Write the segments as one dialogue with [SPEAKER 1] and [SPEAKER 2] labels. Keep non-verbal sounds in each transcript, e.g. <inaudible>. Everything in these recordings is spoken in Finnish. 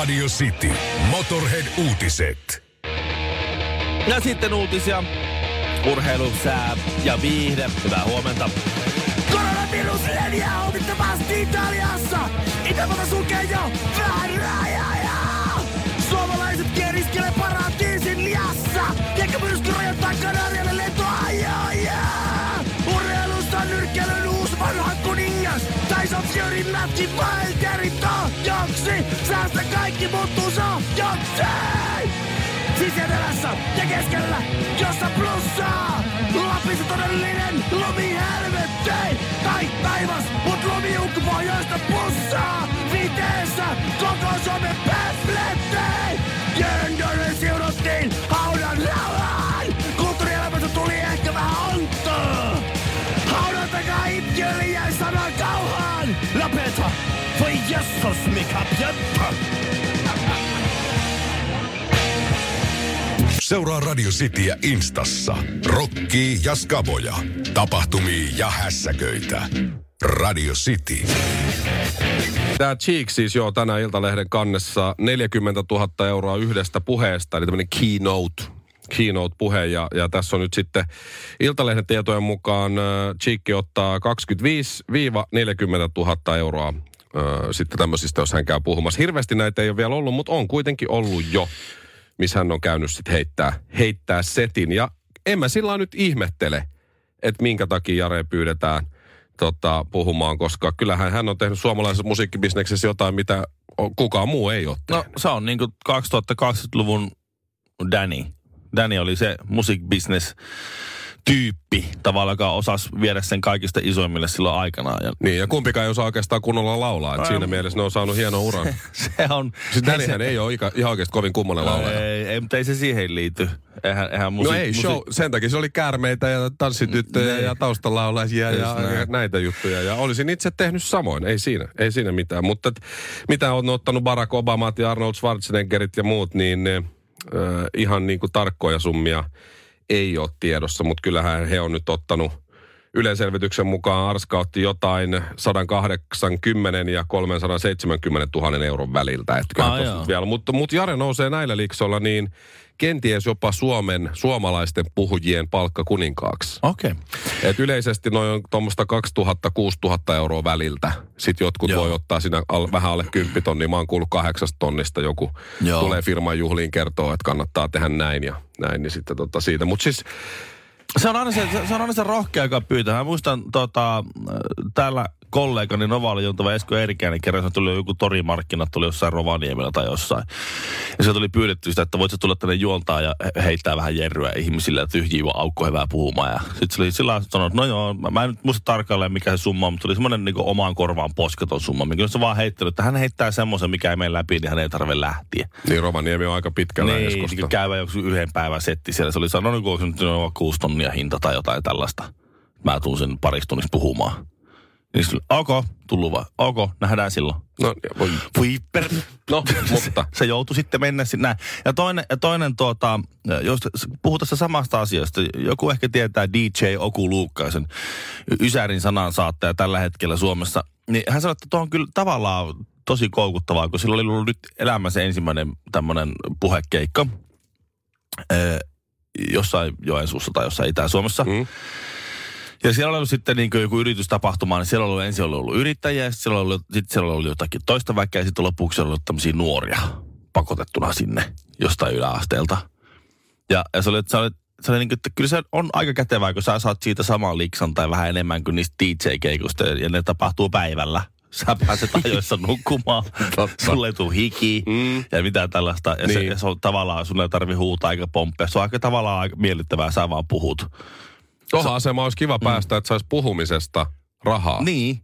[SPEAKER 1] Radio City. Motorhead-uutiset.
[SPEAKER 2] Ja sitten uutisia. Urheilu, sää ja viihde. Hyvää huomenta.
[SPEAKER 3] Koronavirus leviää omittavasti Italiassa. Itävalta sulkee jo vähän rajoja. Suomalaiset kieriskelee paratiisin liassa. Eikä myrsky rajoittaa Kanarialle Mätki Wilderin tahjoksi. Säästä kaikki muuttuu sahjoksi. Siis etelässä ja keskellä, jossa plussaa. Lapissa todellinen lumi helvetti. Tai taivas, mut lumi pohjoista pussaa. Viteessä koko Suomen pamfletti. Mikä piettä.
[SPEAKER 1] Seuraa Radio Cityä Instassa. Rokkii ja skaboja. Tapahtumia ja hässäköitä. Radio City.
[SPEAKER 4] Tämä Cheek siis joo tänä Iltalehden kannessa 40 000 euroa yhdestä puheesta, eli tämmöinen keynote, keynote-puhe. Ja, ja tässä on nyt sitten Iltalehden tietojen mukaan äh, Cheek ottaa 25-40 000 euroa sitten tämmöisistä, jos hän käy puhumassa. Hirveästi näitä ei ole vielä ollut, mutta on kuitenkin ollut jo, missä hän on käynyt sitten heittää, heittää setin. Ja en mä sillä nyt ihmettele, että minkä takia Jare pyydetään tota, puhumaan, koska kyllähän hän on tehnyt suomalaisessa musiikkibisneksessä jotain, mitä kukaan muu ei ole
[SPEAKER 2] No
[SPEAKER 4] tehnyt.
[SPEAKER 2] se on niinku 2020-luvun Danny. Danny oli se music business tyyppi tavallaan, joka osasi viedä sen kaikista isoimmille silloin aikanaan. Ja
[SPEAKER 4] Niin, ja kumpikaan ei osaa oikeastaan kunnolla laulaa. Et siinä mielessä ne on saanut hienon uran. <laughs>
[SPEAKER 2] se on...
[SPEAKER 4] Siis Dannyhän ei ole ikä, ihan oikeasti kovin kummonen laulaja.
[SPEAKER 2] ei, ei, mutta ei se siihen liity. Eihän, eihän
[SPEAKER 4] No
[SPEAKER 2] musiik-
[SPEAKER 4] ei, show, sen takia se oli käärmeitä ja tanssityttöjä
[SPEAKER 2] Niin.
[SPEAKER 4] ja taustalaulajia ja,
[SPEAKER 2] näin.
[SPEAKER 4] ja näitä juttuja. Ja olisin itse tehnyt samoin, ei siinä, ei siinä mitään. Mutta et, mitä on ottanut Barack Obamat ja Arnold Schwarzeneggerit ja muut, niin ne, äh, ihan niin kuin tarkkoja summia ei ole tiedossa. Mutta kyllähän he on nyt ottanut yleiselvityksen mukaan Arska otti jotain 180 ja 370 000 euron väliltä. Että
[SPEAKER 2] Ah,
[SPEAKER 4] vielä. Mutta, mutta Jare nousee näillä liksoilla niin kenties jopa Suomen suomalaisten puhujien palkka kuninkaaksi.
[SPEAKER 2] Okei. Okay.
[SPEAKER 4] Et yleisesti noin on tuommoista 2000-6000 euroa väliltä. Sitten jotkut
[SPEAKER 2] Joo.
[SPEAKER 4] voi ottaa siinä al, vähän alle 10 tonnia. Mä oon kuullut kahdeksasta tonnista joku
[SPEAKER 2] Joo.
[SPEAKER 4] tulee firman juhliin kertoo, että kannattaa tehdä näin ja näin. Niin sitten tota siitä. Mutta siis
[SPEAKER 2] Se on aina se, se, on aina se rohkea, joka pyytää. Mä muistan tota, täällä kollegani Novaali Juntava Esko Eerikäinen kerran, se tuli joku torimarkkinat, tuli jossain Rovaniemellä tai jossain. Ja se tuli pyydetty sitä, että voit sä tulla tänne juontaa ja he- heittää vähän jerryä ihmisille, että tyhjiä vaan aukko hyvää puhumaan. Ja sitten se oli sillä lailla sanonut, että no joo, mä, mä en nyt muista tarkalleen mikä se summa on, mutta tuli semmoinen niin omaan korvaan posketon summa, mikä se vaan heittänyt, että hän heittää semmoisen, mikä ei mene läpi, niin hän ei tarvitse lähteä.
[SPEAKER 4] niin Rovaniemi on aika pitkällä
[SPEAKER 2] Niin,
[SPEAKER 4] Eskosta.
[SPEAKER 2] niin käydä joku yhden päivän setti siellä. Se oli sanonut, kun nyt on kuusi tonnia hinta tai jotain tällaista. Mä tuun sen tunnissa puhumaan. Niin sillä, ok, tullut vaan. Ok, nähdään silloin.
[SPEAKER 4] No, voi,
[SPEAKER 2] Voi per...
[SPEAKER 4] no mutta
[SPEAKER 2] Se joutui sitten mennä sinne. näin. Ja toinen, ja toinen tuota, jos puhutaan samasta asiasta, joku ehkä tietää DJ Oku Luukkaisen, Ysärin sanan saattaja tällä hetkellä Suomessa, niin hän sanoi, että tuo on kyllä tavallaan tosi koukuttavaa, kun sillä oli ollut nyt elämänsä ensimmäinen tämmöinen puhekeikka eh, jossain Joensuussa tai jossain Itä-Suomessa.
[SPEAKER 4] Mm.
[SPEAKER 2] Ja siellä oli ollut sitten niin joku yritystapahtuma, niin siellä oli ollut, ensin ollut yrittäjiä, sitten siellä oli, ollut- sitten siellä oli ollut jotakin toista väkeä, ja sitten lopuksi oli ollut tämmöisiä nuoria pakotettuna sinne jostain yläasteelta. Ja, ja se oli, se oli, se oli niin kuin, että kyllä se on aika kätevää, kun sä saat siitä saman liksan tai vähän enemmän kuin niistä DJ-keikusta, ja ne tapahtuu päivällä. Sä pääset ajoissa <laughs> nukkumaan, sulle ei tule hiki
[SPEAKER 4] Mm.
[SPEAKER 2] ja mitään tällaista. Ja, niin. se, ja se on tavallaan, sulle ei tarvi huutaa eikä pomppia. Se on aika tavallaan aika miellyttävää, sä vaan puhut.
[SPEAKER 4] Tohon asemaan olisi kiva päästä, että saisi puhumisesta rahaa.
[SPEAKER 2] Niin,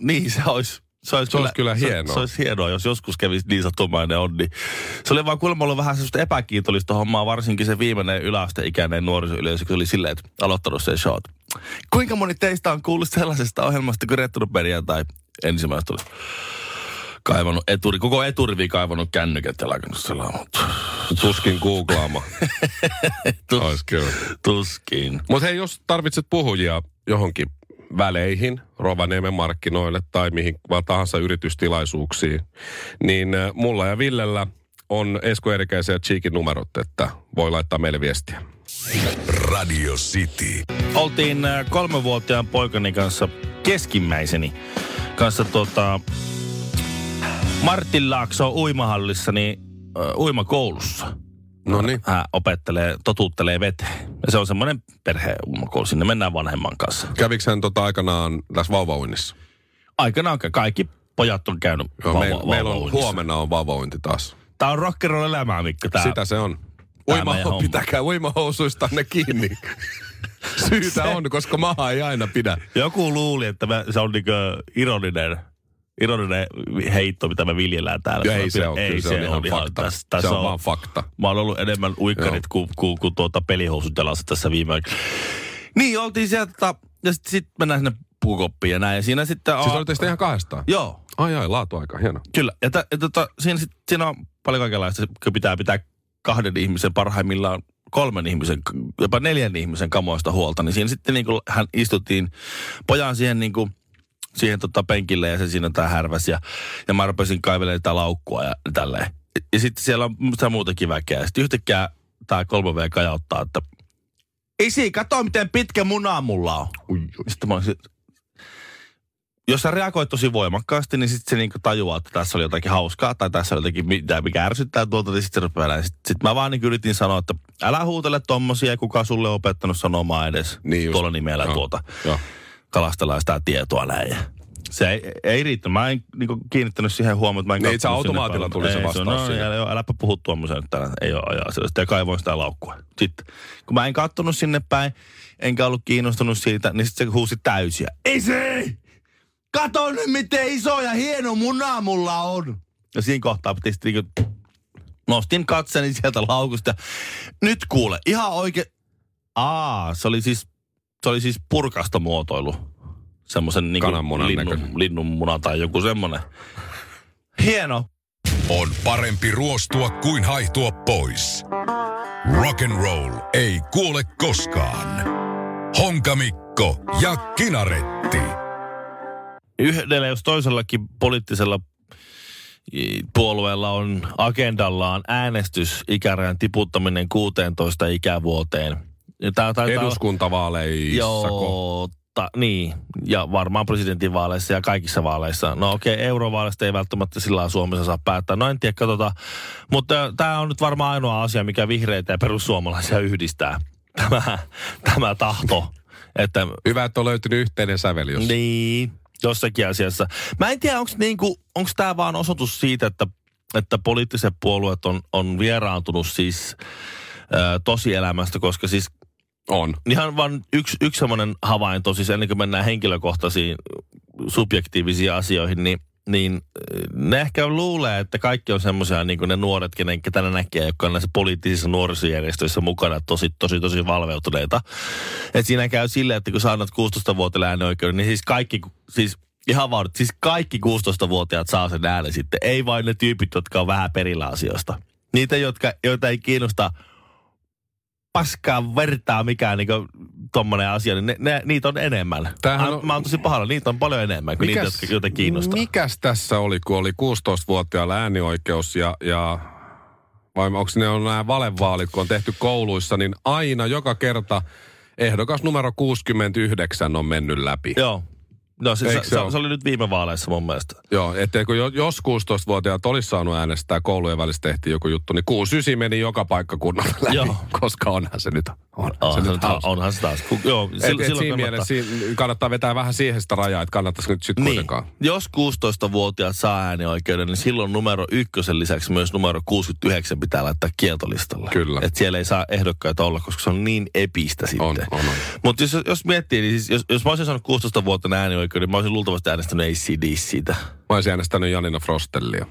[SPEAKER 2] niin se olisi. Se olisi,
[SPEAKER 4] Se olisi kyllä hienoa.
[SPEAKER 2] Se, se olisi hienoa, jos joskus kävisi niin sattumainen onni. Se oli vaan kuulemma ollut vähän sellaista epäkiitollista hommaa, varsinkin se viimeinen yläasteikäinen nuorisoyleisö, kun se oli silleen, että aloittanut sen shot. Kuinka moni teistä on kuullut sellaisesta ohjelmasta kuin Rettunut perjantai ensimmäistä Kaivannut eturi, koko eturivi kaivannut kännykät ja lakannut selaamaan.
[SPEAKER 4] Tuskin googlaama. <laughs>
[SPEAKER 2] Tus-. Tuskin.
[SPEAKER 4] Mutta hei, jos tarvitset puhujia johonkin väleihin, Rovaniemen markkinoille tai mihin vaan tahansa yritystilaisuuksiin, niin äh, mulla ja Villellä on Esko Erikäisen ja Cheekin numerot, että voi laittaa meille viestiä.
[SPEAKER 1] Radio City.
[SPEAKER 2] Oltiin äh, kolmevuotiaan poikani kanssa, keskimmäiseni kanssa tota, Martin Laakso uimahallissa, niin äh, uimakoulussa.
[SPEAKER 4] No niin.
[SPEAKER 2] Hän opettelee, totuttelee veteen. Ja se on semmoinen perheuimakoulu, sinne mennään vanhemman kanssa.
[SPEAKER 4] Kävikö hän tota aikanaan tässä vauvauinnissa?
[SPEAKER 2] Aikanaan kaikki pojat on käynyt
[SPEAKER 4] Joo,
[SPEAKER 2] vauva-
[SPEAKER 4] meillä, meillä on huomenna on vauvauinti taas.
[SPEAKER 2] Tää on rockeroll elämää, Mikko. Tää.
[SPEAKER 4] Sitä se on. Uima, pitäkää uimahousuista ne kiinni. <laughs> Syytä on, koska maha ei aina pidä.
[SPEAKER 2] Joku luuli, että me, se on niinku ironinen, ironinen heitto, mitä me viljellään täällä.
[SPEAKER 4] Ja ei se ole,
[SPEAKER 2] ei,
[SPEAKER 4] kyllä se, on ihan fakta.
[SPEAKER 2] Tässä, tässä
[SPEAKER 4] se on, vaan fakta.
[SPEAKER 2] Mä oon ollut enemmän uikkarit kuin, kuin, kuin tuota pelihousut jalassa tässä viime aikoina. Niin, oltiin sieltä, tota, ja sitten sit mennään sinne puukoppiin ja näin. Ja siinä sitten...
[SPEAKER 4] Siis
[SPEAKER 2] on-
[SPEAKER 4] olitte sitten ihan kahdestaan?
[SPEAKER 2] Joo,
[SPEAKER 4] Ai ai, laatu aika hieno.
[SPEAKER 2] kyllä. Ja, tä, ja tota, siinä, sit, siinä on paljon kaikenlaista, kun pitää pitää kahden ihmisen parhaimmillaan kolmen ihmisen, jopa neljän ihmisen kamoista huolta, niin siinä sitten niin kuin hän istuttiin pojan siihen niin kuin, siihen tota penkille ja se siinä tää härväs ja, ja mä rupesin kaivelemaan tätä laukkua ja tälleen. Ja, ja sitten siellä on sitä muutakin väkeä. Ja sitten yhtäkkiä tää 3V kajauttaa, että Isi, kato miten pitkä muna mulla on.
[SPEAKER 4] Ui, ui.
[SPEAKER 2] Sitten mä olisin, jos sä reagoit tosi voimakkaasti, niin sitten se niinku tajuaa, että tässä oli jotakin hauskaa tai tässä oli jotakin, mitä, mikä ärsyttää tuolta, niin sitten se rupeaa Sitten sit mä vaan niin yritin sanoa, että älä huutele tommosia, kuka sulle on opettanut sanomaan edes
[SPEAKER 4] Niin just.
[SPEAKER 2] tuolla nimellä
[SPEAKER 4] Joo.
[SPEAKER 2] tuota.
[SPEAKER 4] Joo.
[SPEAKER 2] Kalastellaan sitä tietoa näin. Ja se ei, ei riittänyt. Mä en niinku kiinnittänyt siihen huomioon. Mä en
[SPEAKER 4] Niin, se automaatilla tuli se
[SPEAKER 2] Ei,
[SPEAKER 4] vastaus
[SPEAKER 2] no,
[SPEAKER 4] siihen.
[SPEAKER 2] älä, joo, äläpä puhu tuommoisen täällä. Ei ole ajaa sitä. Sitten kaivoin sitä laukkua. Sitten, kun mä en kattonut sinne päin, enkä ollut kiinnostunut siitä, niin sitten se huusi täysiä. Isi! Kato nyt, miten iso ja hieno muna mulla on. Ja siinä kohtaa piti sitten niinku, nostin katseni sieltä laukusta. Nyt kuule, ihan oikein. Aa, se oli siis, se oli siis purkastomuotoilu. Semmoisen niin
[SPEAKER 4] Kananmunan
[SPEAKER 2] linnun,
[SPEAKER 4] näköinen.
[SPEAKER 2] linnunmuna tai joku semmonen. Hieno.
[SPEAKER 1] On parempi ruostua kuin haihtua pois. Rock and roll ei kuole koskaan. Honkamikko ja Kinaretti.
[SPEAKER 2] Yhdellä jos toisellakin poliittisella puolueella on agendallaan äänestysikärajan tiputtaminen 16 ikävuoteen. Tää taitaa-
[SPEAKER 4] Eduskuntavaaleissa.
[SPEAKER 2] Joo, ta, niin. Ja varmaan presidentinvaaleissa ja kaikissa vaaleissa. No okei, okay, eurovaaleista ei välttämättä sillä Suomessa saa päättää. No en tiedä, katsotaan. Mutta tämä on nyt varmaan ainoa asia, mikä vihreitä ja perussuomalaisia yhdistää. <laughs> Tämä, tämä tahto. Että
[SPEAKER 4] Hyvä, että on löytynyt yhteinen säveli, jos...
[SPEAKER 2] niin, jossakin asiassa. Mä en tiedä, onko niinku, tämä vaan osoitus siitä, että, että poliittiset puolueet on, on vieraantunut siis ö, tosielämästä, koska siis
[SPEAKER 4] On.
[SPEAKER 2] ihan vaan yksi, yksi semmoinen havainto, siis ennen kuin mennään henkilökohtaisiin subjektiivisiin asioihin, niin, niin ne ehkä luulee, että kaikki on semmoisia, niin kuin ne nuoret, kenen ketä ne näkee, jotka on näissä poliittisissa nuorisojärjestöissä mukana, tosi, tosi, tosi valveutuneita. Et siinä käy silleen, että kun sä annat 16-vuotiaille äänioikeuden, niin siis kaikki, siis ihan vaan, siis kaikki 16-vuotiaat saa sen äänen sitten. Ei vain ne tyypit, jotka on vähän perillä asioista. Niitä, jotka, joita ei kiinnosta paskaa vertaa mikään niinku tommonen asia, niin ne, ne, niitä on enemmän.
[SPEAKER 4] Tämähän
[SPEAKER 2] Mä,
[SPEAKER 4] on-
[SPEAKER 2] mä oon tosi pahalla, niitä on paljon enemmän kuin niitä, jotka, joita kiinnostaa.
[SPEAKER 4] Mikäs tässä oli, kun oli 16-vuotiaalla äänioikeus ja, ja vai onko ne on nämä valevaalit, kun on tehty kouluissa, niin aina joka kerta ehdokas numero 69 on mennyt läpi.
[SPEAKER 2] Joo. No se,
[SPEAKER 4] Eikö
[SPEAKER 2] se,
[SPEAKER 4] se
[SPEAKER 2] se, se, oli nyt viime vaaleissa mun mielestä.
[SPEAKER 4] Joo, että kun jo- jos 16-vuotiaat olisi saanut äänestää, koulujen välissä tehtiin joku juttu, niin 69 meni joka paikkakunnalla läpi,
[SPEAKER 2] Joo.
[SPEAKER 4] koska onhan se nyt, onhan
[SPEAKER 2] Onhan
[SPEAKER 4] se
[SPEAKER 2] nyt
[SPEAKER 4] hauska.
[SPEAKER 2] onhan se taas. Ku, joo,
[SPEAKER 4] Et,
[SPEAKER 2] silloin,
[SPEAKER 4] et
[SPEAKER 2] silloin
[SPEAKER 4] siinä
[SPEAKER 2] kannattaa.
[SPEAKER 4] mielessä siinä kannattaa vetää vähän siihen sitä rajaa, että kannattaisi nyt sitten
[SPEAKER 2] Niin,
[SPEAKER 4] kuitenkaan.
[SPEAKER 2] jos 16-vuotiaat saa äänioikeuden, niin silloin numero ykkösen lisäksi myös numero 69 pitää laittaa kieltolistalle.
[SPEAKER 4] Kyllä.
[SPEAKER 2] Että siellä ei saa ehdokkaita olla, koska se on niin epistä sitten.
[SPEAKER 4] On, on, on.
[SPEAKER 2] Mutta jos, jos miettii, niin siis, jos, jos mä olisin saanut 16-vuotiaana äänioikeuden, niin mä olisin luultavasti äänestänyt ACD siitä.
[SPEAKER 4] Mä olisin äänestänyt Janina Frostellia.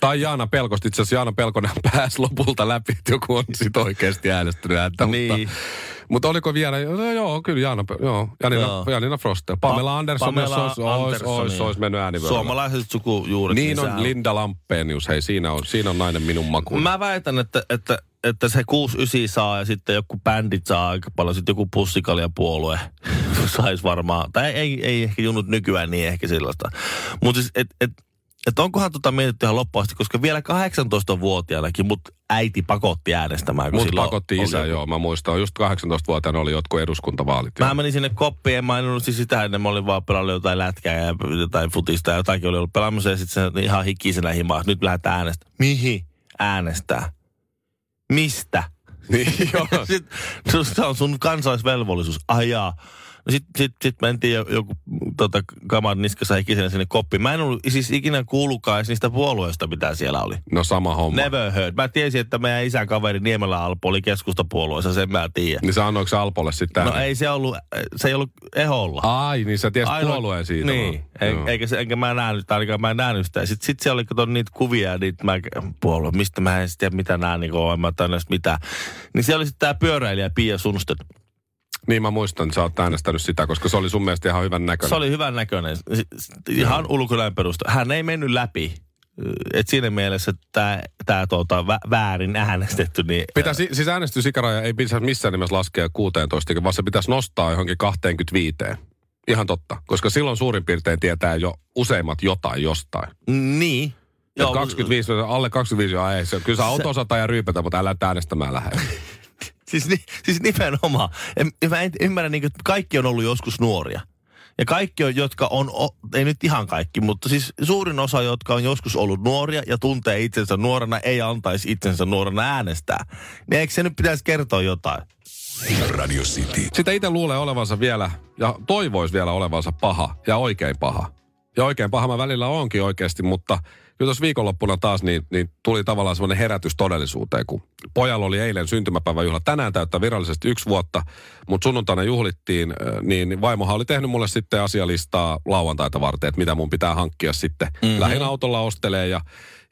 [SPEAKER 4] Tai Jaana Pelkosta. Itse asiassa Jaana Pelkonen <laughs> pääsi lopulta läpi, että joku on sit oikeasti äänestynyt häntä.
[SPEAKER 2] Niin.
[SPEAKER 4] Mutta, mutta oliko vielä, no, joo, kyllä Jaana, joo, Janina,
[SPEAKER 2] Joo.
[SPEAKER 4] Janina Frostel. Pamela
[SPEAKER 2] Pa-
[SPEAKER 4] Andersson,
[SPEAKER 2] Pamela
[SPEAKER 4] olisi, olisi, olisi,
[SPEAKER 2] niin.
[SPEAKER 4] olisi mennyt äänivyöryllä.
[SPEAKER 2] Suomalaiset sukujuuret.
[SPEAKER 4] Niin
[SPEAKER 2] sehän
[SPEAKER 4] on Linda Lampenius, hei siinä on, siinä on nainen minun makuun.
[SPEAKER 2] Mä väitän, että, että, että se 69 saa ja sitten joku bändit saa aika paljon, sitten joku pussikaljapuolue <laughs> saisi varmaan, tai ei, ei ehkä junut nykyään niin ehkä sellaista. Mutta siis, että et, et onkohan tota mietitty ihan loppuun asti, koska vielä 18-vuotiaanakin mut äiti pakotti äänestämään.
[SPEAKER 4] Mut pakotti
[SPEAKER 2] oli
[SPEAKER 4] isä,
[SPEAKER 2] joku-
[SPEAKER 4] joo. Mä muistan, just 18-vuotiaana oli jotkut eduskuntavaalit.
[SPEAKER 2] Mä
[SPEAKER 4] joo.
[SPEAKER 2] menin sinne koppiin, en maininnut siis sitä ennen, mä olin vaan pelannut jotain lätkää ja jotain futista ja jotakin oli ollut pelaamassa ja sitten se ihan hikisenä himaa, nyt lähdetään äänestämään. Mihin äänestää? Mistä?
[SPEAKER 4] Niin, <laughs> joo.
[SPEAKER 2] Sitten se on sun kansalaisvelvollisuus. Ai jaa. No sit, sit, sit mentiin jo- joku tota, kamat niskassa hikisenä sinne koppiin. Mä en ollut siis ikinä kuullutkaan edes niistä puolueista, mitä siellä oli.
[SPEAKER 4] No sama homma.
[SPEAKER 2] Never heard. Mä tiesin, että meidän isän kaveri Niemelä Alpo oli keskustapuolueessa, sen mä tiedän.
[SPEAKER 4] Niin sä annoiko Alpolle sitten
[SPEAKER 2] No ei se ollut, se ei ollut eholla.
[SPEAKER 4] Ai, niin sä tiesit
[SPEAKER 2] Ainoa-
[SPEAKER 4] puolueen siitä.
[SPEAKER 2] Niin,
[SPEAKER 4] vaan.
[SPEAKER 2] en,
[SPEAKER 4] Joo.
[SPEAKER 2] eikä se, enkä mä nähnyt, ainakaan mä en nähnyt sitä. Sitten sit siellä oli kato niitä kuvia ja niitä mä, puolue, mistä mä en tiedä mitä nää niin kuin, mä mitään. Niin siellä oli sitten tää pyöräilijä Pia Sundstedt.
[SPEAKER 4] Niin mä muistan, että sä oot äänestänyt sitä, koska se oli sun mielestä ihan hyvän näköinen.
[SPEAKER 2] Se oli hyvän näköinen. Ihan ulkonäön perusta. Hän ei mennyt läpi. Et siinä mielessä tämä tää, tuota, vä- väärin äänestetty, niin
[SPEAKER 4] Pitäisi, siis äänestysikaraja ei pitäisi missään nimessä laskea 16, vaan se pitäisi nostaa johonkin 25. Ihan totta, koska silloin suurin piirtein tietää jo useimmat jotain jostain.
[SPEAKER 2] niin.
[SPEAKER 4] Joo, 25, alle 25 joo, ei se. Kyllä sä auto osata ja ryypätä, mutta älä äänestämään lähde. <laughs>
[SPEAKER 2] Siis, ni, siis nimenomaan. En, mä en ymmärrä, niin kuin, että kaikki on ollut joskus nuoria. Ja kaikki, on, jotka on, o- ei nyt ihan kaikki, mutta siis suurin osa, jotka on joskus ollut nuoria ja tuntee itsensä nuorena, ei antaisi itsensä nuorena äänestää. Niin eikö se nyt pitäisi kertoa jotain?
[SPEAKER 1] Radio City.
[SPEAKER 4] Sitä itse luulee olevansa vielä, ja toivoisi vielä olevansa paha, ja oikein paha. Ja oikein paha mä välillä onkin oikeasti, mutta kyllä tuossa viikonloppuna taas niin, niin tuli tavallaan semmoinen herätys todellisuuteen, kun pojalla oli eilen syntymäpäiväjuhla. Tänään täyttää virallisesti yksi vuotta, mutta sunnuntaina juhlittiin, niin vaimohan oli tehnyt mulle sitten asialistaa lauantaita varten, että mitä mun pitää hankkia sitten. Mm-hmm. Lähin autolla ostelee ja,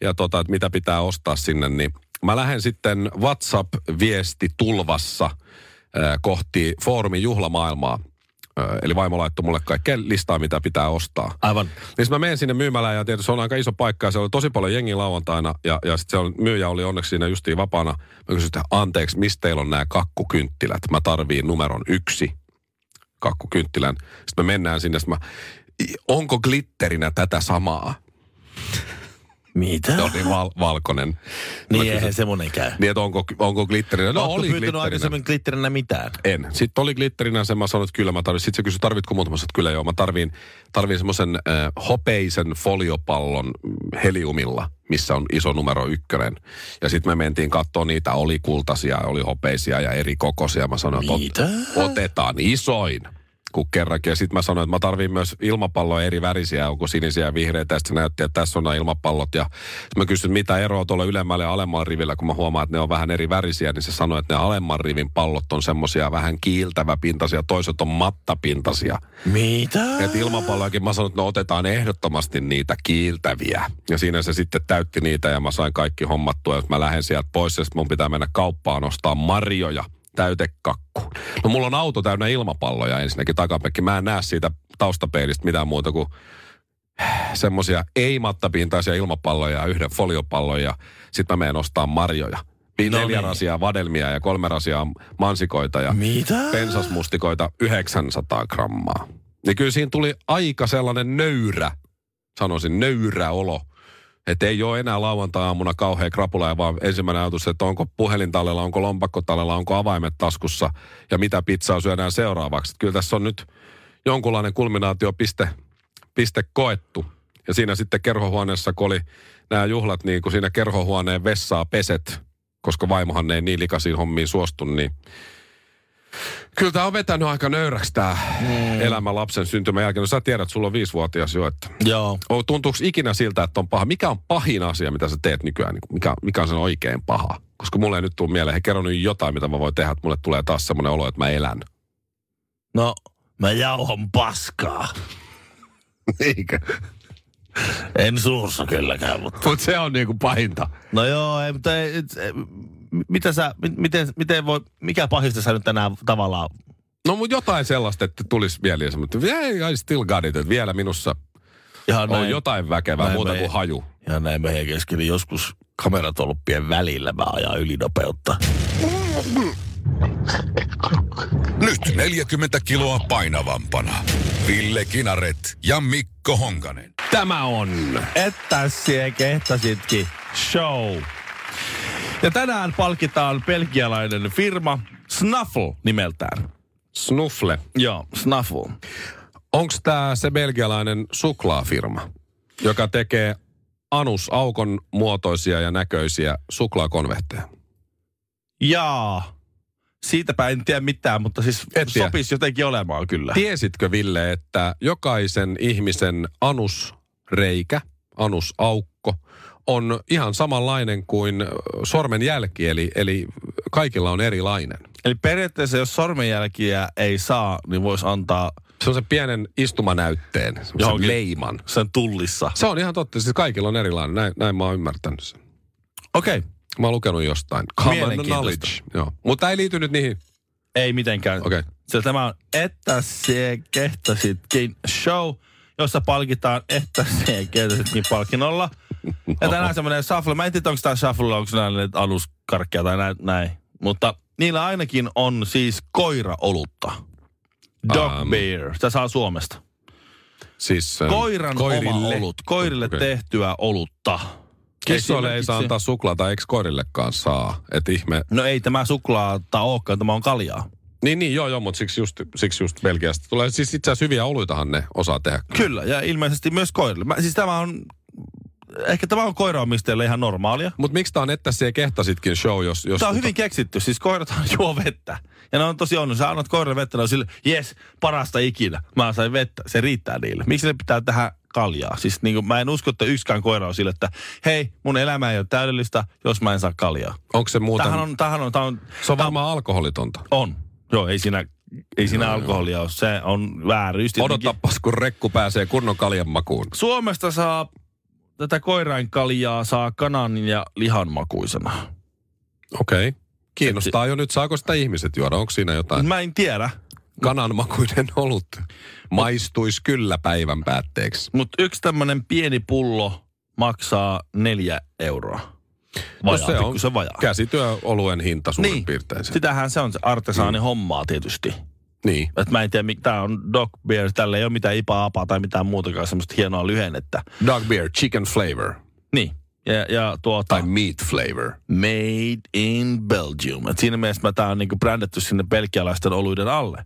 [SPEAKER 4] ja tota, että mitä pitää ostaa sinne, niin mä lähden sitten WhatsApp-viesti tulvassa kohti foorumin juhlamaailmaa. Eli vaimo laittoi mulle kaikkea listaa, mitä pitää ostaa.
[SPEAKER 2] Aivan.
[SPEAKER 4] Niin mä menen sinne myymälään ja tietysti se on aika iso paikka ja se oli tosi paljon jengi lauantaina ja, ja sitten se on, myyjä oli onneksi siinä justiin vapaana. Mä kysyin, että anteeksi, mistä teillä on nämä kakkukynttilät? Mä tarviin numeron yksi kakkukynttilän. Sitten me mennään sinne, mä, "I- onko glitterinä tätä samaa?
[SPEAKER 2] Mitä?
[SPEAKER 4] Se oli val, valkoinen.
[SPEAKER 2] Niin eihän semmoinen käy.
[SPEAKER 4] niin, että onko, onko glitterinä? No
[SPEAKER 2] Ootko
[SPEAKER 4] oli glitterinä.
[SPEAKER 2] aikaisemmin glitterinä mitään?
[SPEAKER 4] En. Sitten oli glitterinä sen, mä sanoin, että kyllä mä tarvitsin. Sitten se kysyi, tarvitko muuta? Mä sanoin, että kyllä joo. Mä tarviin, tarviin semmoisen äh, hopeisen foliopallon heliumilla, missä on iso numero ykkönen. Ja sitten me mentiin katsoa niitä. Oli kultaisia, oli hopeisia ja eri kokoisia. Mä sanoin, että ot, otetaan isoin kuin kerrankin. Ja sitten mä sanoin, että mä tarviin myös ilmapalloja eri värisiä, onko sinisiä ja vihreitä. Ja sitten näytti, että tässä on nämä ilmapallot. Ja sit mä kysyin, mitä eroa tuolla ylemmällä ja alemmalla rivillä, kun mä huomaan, että ne on vähän eri värisiä. Niin se sanoi, että ne alemman rivin pallot on semmosia vähän kiiltäväpintaisia, toiset on mattapintaisia.
[SPEAKER 2] Mitä?
[SPEAKER 4] Että ilmapallojakin mä sanoin, että no otetaan ehdottomasti niitä kiiltäviä. Ja siinä se sitten täytti niitä ja mä sain kaikki hommattua. Ja mä lähden sieltä pois ja sitten mun pitää mennä kauppaan ostaa marjoja täytekakku. No mulla on auto täynnä ilmapalloja ensinnäkin takapekki. Mä en näe siitä taustapeilistä mitään muuta kuin semmosia ei-mattapintaisia ilmapalloja ja yhden foliopallon ja sitten mä menen ostaa marjoja.
[SPEAKER 2] No
[SPEAKER 4] Neljä
[SPEAKER 2] niin.
[SPEAKER 4] rasia vadelmia ja kolme rasia mansikoita ja
[SPEAKER 2] Mitä?
[SPEAKER 4] pensasmustikoita 900 grammaa. Niin kyllä siinä tuli aika sellainen nöyrä, sanoisin nöyrä olo. Että ei ole enää lauantai-aamuna kauhean krapula, vaan ensimmäinen ajatus, että onko puhelintallella, onko lompakkotallella, onko avaimet taskussa ja mitä pizzaa syödään seuraavaksi. Että kyllä tässä on nyt jonkunlainen kulminaatiopiste piste koettu. Ja siinä sitten kerhohuoneessa, kun oli nämä juhlat, niin kun siinä kerhohuoneen vessaa peset, koska vaimohan ei niin likaisiin hommiin suostu, niin Kyllä tämä on vetänyt aika nöyräksi tämä mm. elämä lapsen syntymän jälkeen. No sä tiedät, sulla on viisivuotias jo, että
[SPEAKER 2] Joo.
[SPEAKER 4] tuntuuko ikinä siltä, että on paha? Mikä on pahin asia, mitä sä teet nykyään? Niin Mikä, mikä on sen oikein paha? Koska mulle ei nyt tule mieleen, he kerro nyt jotain, mitä mä voin tehdä, että mulle tulee taas semmoinen olo, että mä elän.
[SPEAKER 2] No, mä jauhan paskaa. <laughs>
[SPEAKER 4] Eikä.
[SPEAKER 2] En suussa kylläkään, mutta...
[SPEAKER 4] Mutta se on niinku pahinta.
[SPEAKER 2] No joo, ei, mutta ei, ei, mitä sä, mi- miten, miten voi, mikä pahista sä nyt tänään tavallaan...
[SPEAKER 4] No mutta jotain sellaista, että tulisi mieleen semmoinen, että yeah, I still got it, että vielä minussa
[SPEAKER 2] Ihan
[SPEAKER 4] on jotain väkevää
[SPEAKER 2] näin
[SPEAKER 4] muuta
[SPEAKER 2] me-
[SPEAKER 4] kuin haju.
[SPEAKER 2] Ja näin meidän kesken, niin joskus kameratolppien välillä mä ajan ylinopeutta.
[SPEAKER 1] Nyt 40 kiloa painavampana. Ville Kinaret ja Mikko Honkanen.
[SPEAKER 4] Tämä on
[SPEAKER 2] Että sie kehtasitkin show. Ja tänään palkitaan belgialainen firma Snuffle nimeltään.
[SPEAKER 4] Snuffle.
[SPEAKER 2] Joo, Snuffle.
[SPEAKER 4] Onko tämä se belgialainen suklaafirma, joka tekee anusaukon muotoisia ja näköisiä suklaakonvehteja?
[SPEAKER 2] Jaa. Siitäpä en tiedä mitään, mutta siis
[SPEAKER 4] Et tiedä.
[SPEAKER 2] sopisi jotenkin olemaan kyllä.
[SPEAKER 4] Tiesitkö Ville, että jokaisen ihmisen anusreikä, anusaukko, on ihan samanlainen kuin sormenjälki, eli, eli kaikilla on erilainen.
[SPEAKER 2] Eli periaatteessa jos sormenjälkiä ei saa, niin voisi antaa
[SPEAKER 4] Se on se pienen istumanäytteen, se
[SPEAKER 2] Johonkin.
[SPEAKER 4] leiman.
[SPEAKER 2] sen tullissa.
[SPEAKER 4] Se on ihan totta, siis kaikilla on erilainen, näin, näin mä oon ymmärtänyt sen.
[SPEAKER 2] Okei, okay.
[SPEAKER 4] Mä oon lukenut jostain. Common knowledge. Joo. Mutta ei liity nyt niihin.
[SPEAKER 2] ei mitenkään.
[SPEAKER 4] Okei. Okay.
[SPEAKER 2] Sillä tämä on Että se kehtasitkin show, jossa palkitaan Että <laughs> se kehtasitkin palkinnolla. Ja tänään semmoinen shuffle. Mä en tiedä, onko tämä shuffle, onko nämä nyt aluskarkkeja tai näin, näin. Mutta niillä ainakin on siis koiraolutta. Dog
[SPEAKER 4] Um,
[SPEAKER 2] beer. Sitä saa Suomesta.
[SPEAKER 4] Siis, ähm,
[SPEAKER 2] Koiran
[SPEAKER 4] koirille.
[SPEAKER 2] oma olut. Koirille
[SPEAKER 4] Okei.
[SPEAKER 2] tehtyä olutta.
[SPEAKER 4] Kissoille ei saa antaa suklaata, eikö koirillekaan saa? Et ihme.
[SPEAKER 2] No ei tämä suklaata olekaan, tämä on kaljaa.
[SPEAKER 4] Niin, niin, joo, joo, mutta siksi just, siksi just Belgiasta tulee. Siis itse asiassa hyviä oluitahan ne osaa tehdä.
[SPEAKER 2] Kyllä, ja ilmeisesti myös koirille. Mä, siis tämä on, ehkä tämä on koiraomistajille ihan normaalia.
[SPEAKER 4] Mutta miksi tämä on, että se kehtasitkin show, jos... jos
[SPEAKER 2] Tämä on hyvin keksitty. Siis koirathan <laughs> juo vettä. Ja ne on tosi onnellisia. Sä annat koiralle vettä, ne on sille, jes, parasta ikinä. Mä sain vettä. Se riittää niille. Miksi ne pitää tähän kaljaa? Siis niin kuin, mä en usko, että yksikään koira on sille, että hei, mun elämä ei ole täydellistä, jos mä en saa kaljaa.
[SPEAKER 4] Onko se muuten...
[SPEAKER 2] Tähän on, tähän on, tähän on,
[SPEAKER 4] Se on varmaan alkoholitonta.
[SPEAKER 2] on. Joo, ei siinä, ei siinä alkoholia ole. Se on vääryys.
[SPEAKER 4] Odotapas, kun rekku pääsee kunnon kaljan makuun.
[SPEAKER 2] Suomesta saa tätä koirainkaljaa saa kanan ja lihan makuisena.
[SPEAKER 4] Okei. Okay. Kiinnostaa jo nyt, saako sitä ihmiset juoda? Onko siinä jotain
[SPEAKER 2] Mä en tiedä,
[SPEAKER 4] kananmakuinen olut? Maistuisi kyllä päivän päätteeksi.
[SPEAKER 2] mutta yksi tämmöinen pieni pullo maksaa neljä euroa.
[SPEAKER 4] No
[SPEAKER 2] Vajaa,
[SPEAKER 4] se on
[SPEAKER 2] se vajaa.
[SPEAKER 4] käsityöoluen hinta suurin
[SPEAKER 2] Niin,
[SPEAKER 4] piirtein. Se.
[SPEAKER 2] sitähän se on se artesaani hommaa tietysti.
[SPEAKER 4] Niin.
[SPEAKER 2] Et mä en tiedä, tämä on dog beer, tällä ei ole mitään ipaa tai mitään muutakaan semmoista hienoa lyhennettä.
[SPEAKER 4] Dog beer, chicken flavor.
[SPEAKER 2] Niin, ja, ja tuota,
[SPEAKER 4] Tai meat flavor.
[SPEAKER 2] made in Belgium. Et siinä mielessä tämä on niinku brändätty sinne belgialaisten oluiden alle.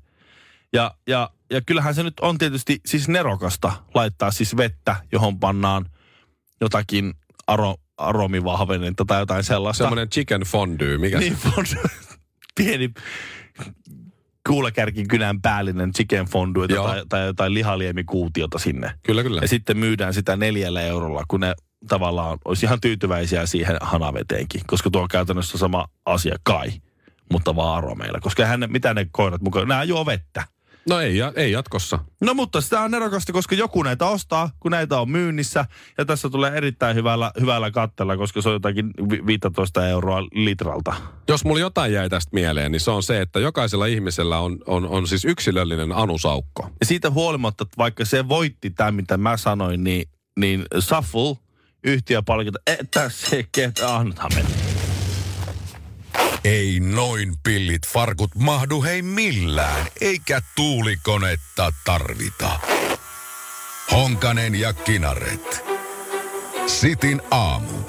[SPEAKER 2] Ja, ja, ja kyllähän se nyt on tietysti siis nerokasta laittaa siis vettä, johon pannaan jotakin aro, aromivahvenetta tai jotain sellaista.
[SPEAKER 4] Semmoinen chicken fondue. Mikä
[SPEAKER 2] Niin on pieni kuulekärkin kynän päällinen chicken fondue tai, tai jotain lihaliemikuutiota sinne.
[SPEAKER 4] Kyllä, kyllä.
[SPEAKER 2] Ja sitten myydään sitä neljällä eurolla, kun ne tavallaan olisi ihan tyytyväisiä siihen hanaveteenkin, koska tuo on käytännössä sama asia kai, mutta vaan aromeilla. Koska hän, mitä ne koirat mukaan, nämä juo vettä.
[SPEAKER 4] No ei, ei jatkossa.
[SPEAKER 2] No mutta sitä on nerokasta, koska joku näitä ostaa, kun näitä on myynnissä. Ja tässä tulee erittäin hyvällä, hyvällä kattella, koska se on jotakin vi- 15 euroa litralta.
[SPEAKER 4] Jos mulla jotain jäi tästä mieleen, niin se on se, että jokaisella ihmisellä on, on, on siis yksilöllinen anusaukko.
[SPEAKER 2] Ja siitä huolimatta, että vaikka se voitti tämän, mitä mä sanoin, niin, niin Shuffle yhtiö palkita, että se ketä, nythän meni.
[SPEAKER 1] Ei noin pillit farkut mahdu hei millään, eikä tuulikonetta tarvita. Honkanen ja Kinaret. Sitin aamu.